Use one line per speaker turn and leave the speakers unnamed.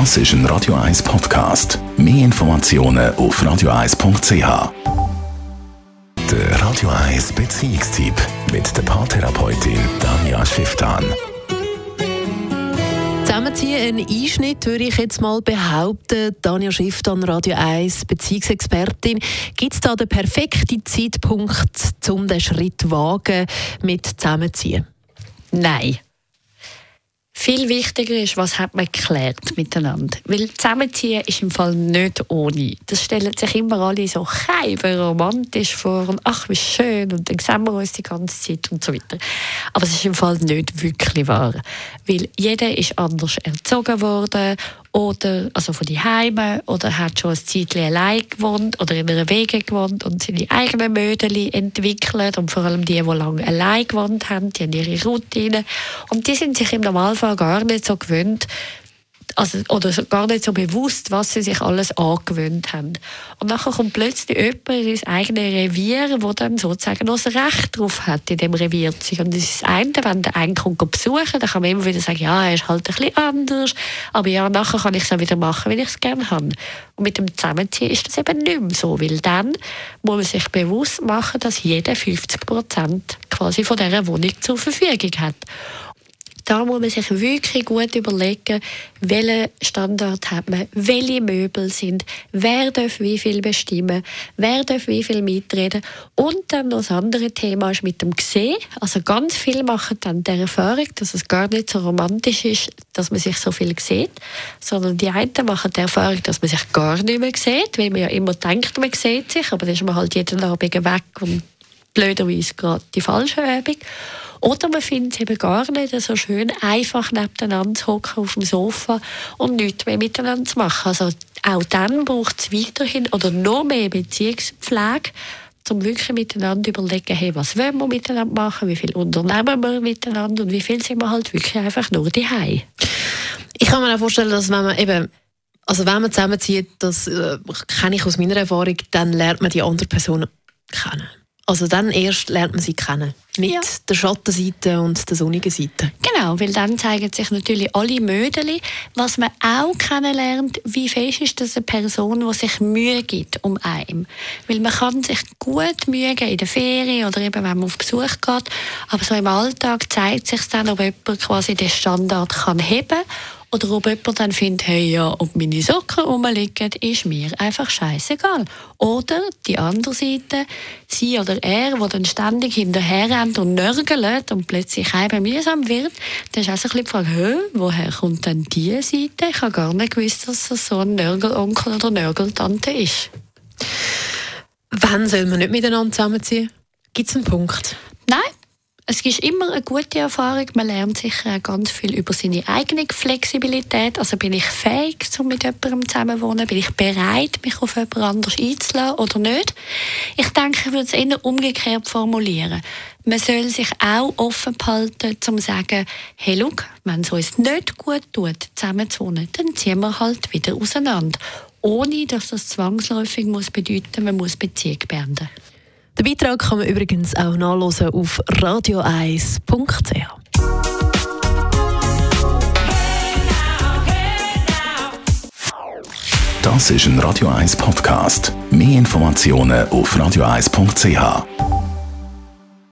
Das ist ein Radio 1 Podcast. Mehr Informationen auf radio1.ch. Der Radio 1 Beziehungstyp mit der Paartherapeutin Danja Schifftan.
Zusammenziehen, ein Einschnitt, würde ich jetzt mal behaupten. Danja Schifftan, Radio 1, Beziehungsexpertin. Gibt es da den perfekten Zeitpunkt, um den Schritt zu wagen mit Zusammenziehen?
Nein. Viel wichtiger ist, was hat man geklärt miteinander. Weil zusammenziehen ist im Fall nicht ohne. Das stellen sich immer alle so romantisch vor und ach, wie schön und dann sehen wir uns die ganze Zeit und so weiter. Aber es ist im Fall nicht wirklich wahr. Weil jeder ist anders erzogen worden oder also von die Heime oder hat schon ein Zeitchen allein gewohnt oder in einer Wege gewohnt und seine eigenen Mödeli entwickelt und vor allem die, die lange allein gewohnt haben, die haben ihre Routine. Und die sind sich im Normalfall gar nicht so gewöhnt, also, oder gar nicht so bewusst, was sie sich alles angewöhnt haben. Und dann kommt plötzlich jemand in sein eigenes Revier, wo dann sozusagen noch das Recht darauf hat, in dem Revier zu sein. Und das ist das eine, wenn der einen kommt besuchen, dann kann man immer wieder sagen, ja, er ist halt ein bisschen anders, aber ja, nachher kann ich es auch wieder machen, wenn ich es gerne habe. Und mit dem Zusammenziehen ist das eben nicht mehr so, weil dann muss man sich bewusst machen, dass jeder 50 Prozent quasi von dieser Wohnung zur Verfügung hat. Da muss man sich wirklich gut überlegen, welchen Standard hat man, welche Möbel sind, wer darf wie viel bestimmen, wer darf wie viel mitreden. Und dann noch das andere Thema ist mit dem Gesehen. Also ganz viele machen dann die Erfahrung, dass es gar nicht so romantisch ist, dass man sich so viel sieht, sondern die einen machen die Erfahrung, dass man sich gar nicht mehr sieht, weil man ja immer denkt, man sieht sich, aber dann ist man halt jeden Abend weg und blöderweise gerade die falsche Übung. Oder man findet es eben gar nicht so schön, einfach nebeneinander zu hocken auf dem Sofa und nichts mehr miteinander zu machen. Also auch dann braucht es weiterhin oder noch mehr Beziehungspflege, um wirklich miteinander zu überlegen, hey, was wollen wir miteinander machen, wie viel unternehmen wir miteinander und wie viel sind wir halt wirklich einfach nur daheim.
Ich kann mir auch vorstellen, dass wenn man eben also wenn man zusammenzieht, das äh, kenne ich aus meiner Erfahrung, dann lernt man die andere Person kennen. Also dann erst lernt man sie kennen. Mit ja. der Schattenseite und der sonnigen Seite.
Genau, weil dann zeigen sich natürlich alle Mödeli. Was man auch kennenlernt, wie fest ist das eine Person, die sich Mühe gibt um einen. Weil man kann sich gut Mühe geben in der Ferien oder eben, wenn man auf Besuch geht. Aber so im Alltag zeigt sich dann, ob jemand quasi den Standard kann heben kann oder ob jemand dann findet, hey, ja, ob meine Socken rumliegen, ist mir einfach scheißegal. Oder die andere Seite, sie oder er, der dann ständig hinterher rennt und nörgelt und plötzlich eben mühsam wird, dann ist auch so ein bisschen die Frage, woher kommt denn diese Seite? Ich habe gar nicht gewusst, dass das so ein Nörgelonkel oder Nörgeltante ist.
Wann soll man nicht miteinander zusammenziehen? Gibt es einen Punkt?
Es ist immer eine gute Erfahrung. Man lernt sicher ganz viel über seine eigene Flexibilität. Also bin ich fähig, um mit jemandem zusammenzuwohnen? Bin ich bereit, mich auf jemand anderes einzulassen oder nicht? Ich denke, ich würde es eher umgekehrt formulieren. Man soll sich auch offen behalten, um zu sagen, hey, look, wenn es uns nicht gut tut, zusammenzuwohnen, dann ziehen wir halt wieder auseinander. Ohne, dass das zwangsläufig muss bedeuten, man muss Beziehung beenden.
Den Beitrag kann man übrigens auch nachlesen auf radio1.ch.
Das ist ein Radio 1 Podcast. Mehr Informationen auf radio1.ch.